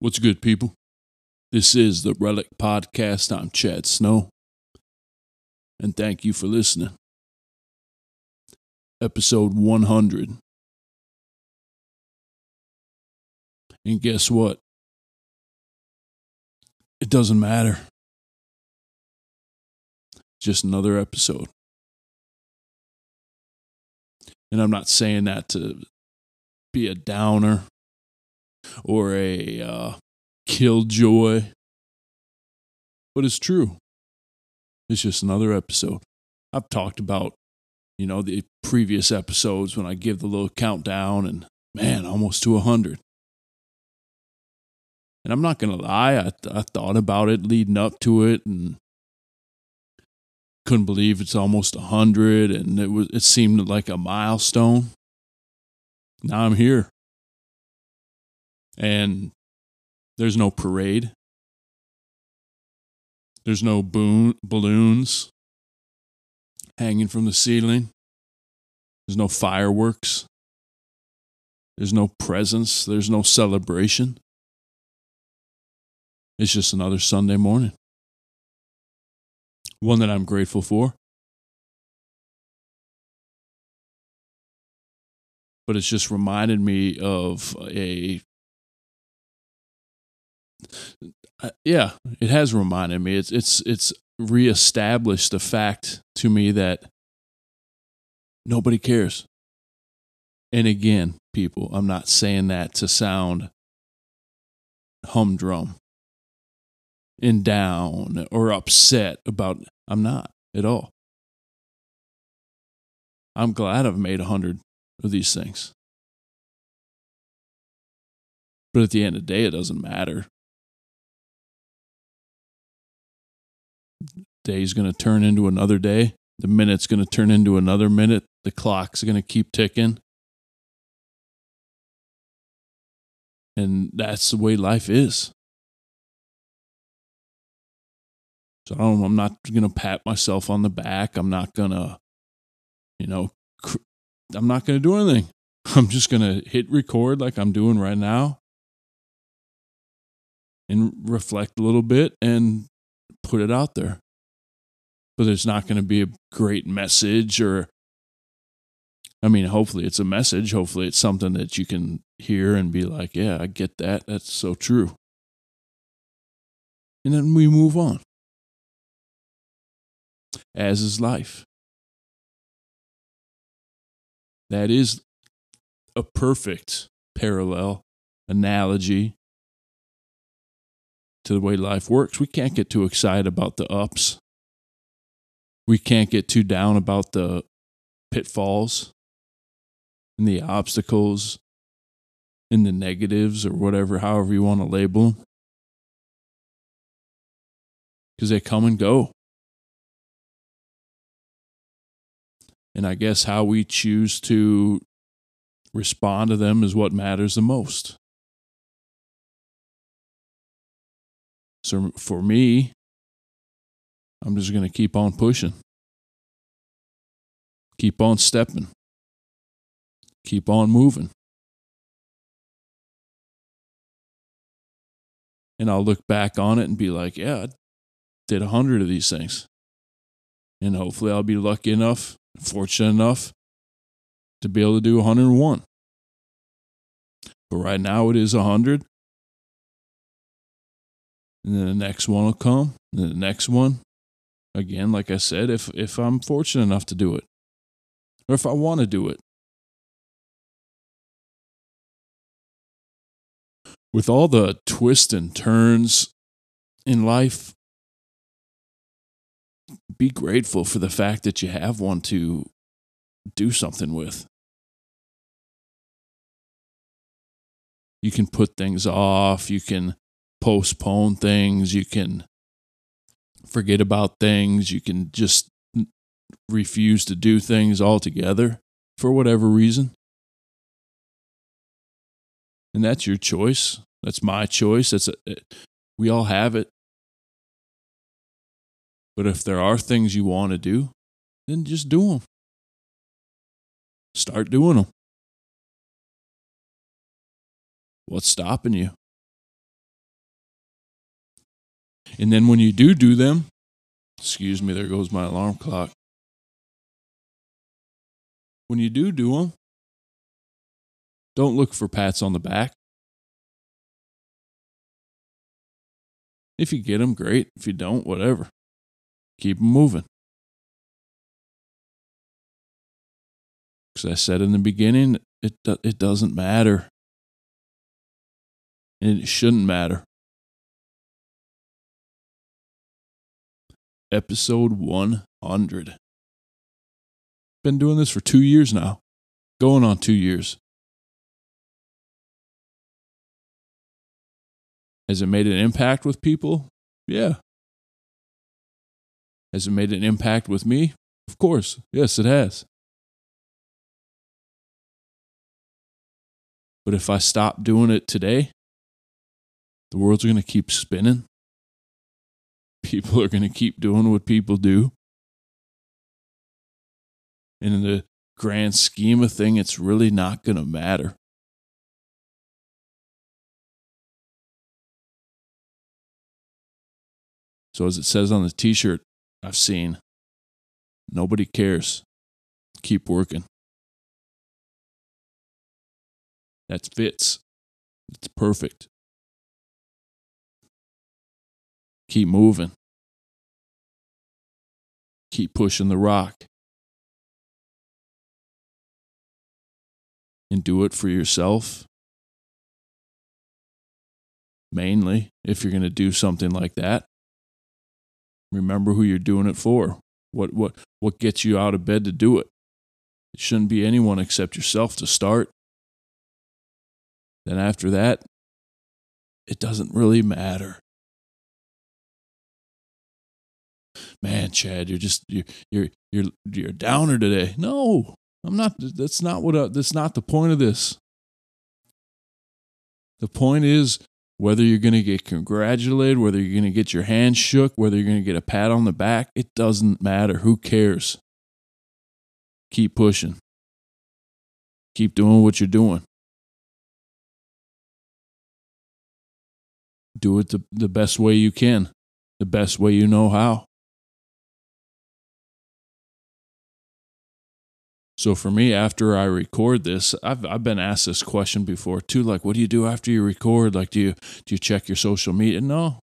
What's good, people? This is the Relic Podcast. I'm Chad Snow. And thank you for listening. Episode 100. And guess what? It doesn't matter. Just another episode. And I'm not saying that to be a downer or a uh, killjoy, but it's true. It's just another episode. I've talked about, you know, the previous episodes when I give the little countdown and man, almost to a 100. And I'm not going to lie, I, I thought about it leading up to it and couldn't believe it's almost a 100 and it was it seemed like a milestone. Now I'm here. And there's no parade. There's no boon, balloons hanging from the ceiling. There's no fireworks. There's no presents. There's no celebration. It's just another Sunday morning. One that I'm grateful for. But it's just reminded me of a uh, yeah, it has reminded me. It's it's it's reestablished the fact to me that nobody cares. And again, people, I'm not saying that to sound humdrum and down or upset about I'm not at all. I'm glad I've made a hundred of these things. But at the end of the day, it doesn't matter day's going to turn into another day. The minute's going to turn into another minute. The clock's going to keep ticking. And that's the way life is. So I'm not going to pat myself on the back. I'm not going to, you know, cr- I'm not going to do anything. I'm just going to hit record like I'm doing right now and reflect a little bit and put it out there but it's not going to be a great message or I mean, hopefully it's a message. Hopefully it's something that you can hear and be like, yeah, I get that. That's so true. And then we move on. As is life. That is a perfect parallel analogy to the way life works. We can't get too excited about the ups we can't get too down about the pitfalls and the obstacles and the negatives or whatever, however you want to label them. Because they come and go. And I guess how we choose to respond to them is what matters the most. So for me, I'm just going to keep on pushing. Keep on stepping. Keep on moving. And I'll look back on it and be like, yeah, I did a hundred of these things. And hopefully I'll be lucky enough, fortunate enough to be able to do 101. But right now it is 100. And then the next one will come, and the next one, Again, like I said, if if I'm fortunate enough to do it, or if I want to do it. With all the twists and turns in life, be grateful for the fact that you have one to do something with. You can put things off, you can postpone things, you can forget about things. You can just refuse to do things altogether for whatever reason. And that's your choice. That's my choice. That's a, eh, we all have it. But if there are things you want to do, then just do them. Start doing them. What's stopping you? And then when you do do them, excuse me, there goes my alarm clock. When you do do them, don't look for pats on the back. If you get them, great. If you don't, whatever. Keep them moving. Because I said in the beginning, it, it doesn't matter. And it shouldn't matter. Episode 100. Been doing this for two years now, going on two years. Has it made an impact with people? Yeah. Has it made an impact with me? Of course. Yes, it has. But if I stop doing it today, the world's going to keep spinning. People are going to keep doing what people do. And in the grand scheme of thing, it's really not going to matter. So, as it says on the t shirt I've seen, nobody cares. Keep working. That fits. It's perfect. Keep moving. Keep pushing the rock. And do it for yourself. Mainly, if you're going to do something like that. Remember who you're doing it for. What what what gets you out of bed to do it? It shouldn't be anyone except yourself to start. Then after that, it doesn't really matter. Man, Chad, you're just you're you're you're you're downer today. No, I'm not. That's not what. I, that's not the point of this. The point is whether you're going to get congratulated, whether you're going to get your hand shook, whether you're going to get a pat on the back, it doesn't matter. Who cares? Keep pushing. Keep doing what you're doing. Do it the, the best way you can, the best way you know how. So for me, after I record this, I've I've been asked this question before too. Like, what do you do after you record? Like, do you do you check your social media? No.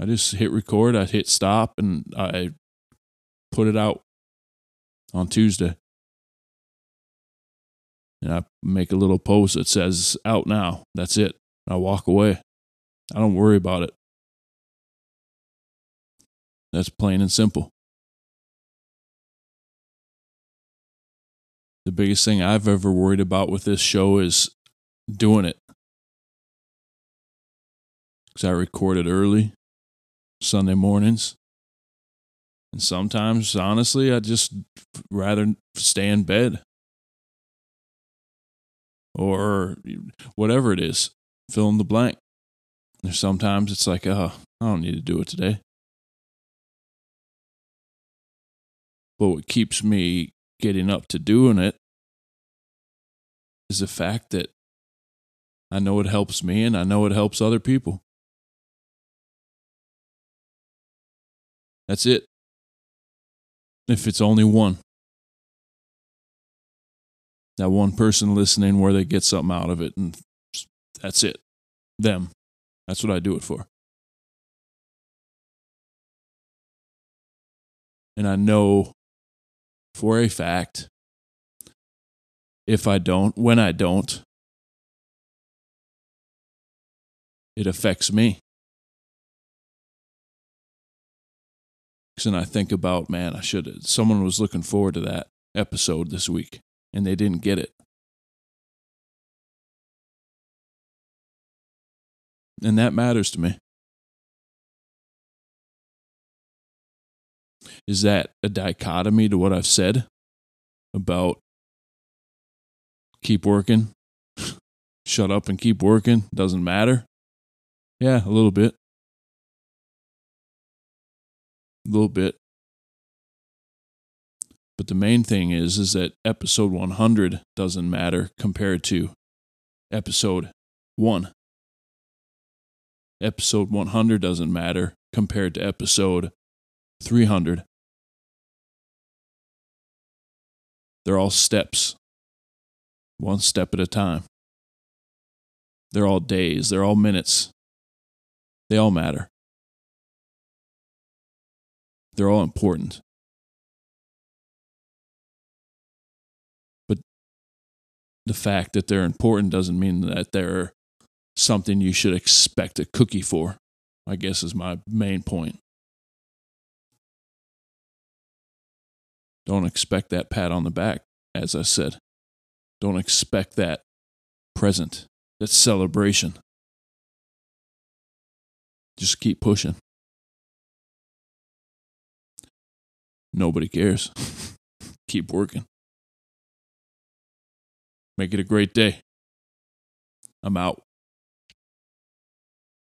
I just hit record. I hit stop, and I put it out on Tuesday. And I make a little post that says "out now." That's it. I walk away. I don't worry about it. That's plain and simple. The biggest thing I've ever worried about with this show is doing it. Because I record it early, Sunday mornings. And sometimes, honestly, I just rather stay in bed or whatever it is, fill in the blank. Sometimes it's like, oh, I don't need to do it today. But what keeps me getting up to doing it is the fact that I know it helps me and I know it helps other people. That's it. If it's only one, that one person listening where they get something out of it, and that's it. Them. That's what I do it for. And I know for a fact if I don't, when I don't, it affects me. And I think about, man, I should someone was looking forward to that episode this week and they didn't get it. And that matters to me. Is that a dichotomy to what I've said about keep working? Shut up and keep working? Doesn't matter? Yeah, a little bit. A little bit. But the main thing is is that episode 100 doesn't matter compared to episode 1. Episode 100 doesn't matter compared to episode 300. They're all steps, one step at a time. They're all days, they're all minutes. They all matter. They're all important. But the fact that they're important doesn't mean that they're something you should expect a cookie for, I guess is my main point. Don't expect that pat on the back, as I said. Don't expect that present, that celebration. Just keep pushing. Nobody cares. keep working. Make it a great day. I'm out.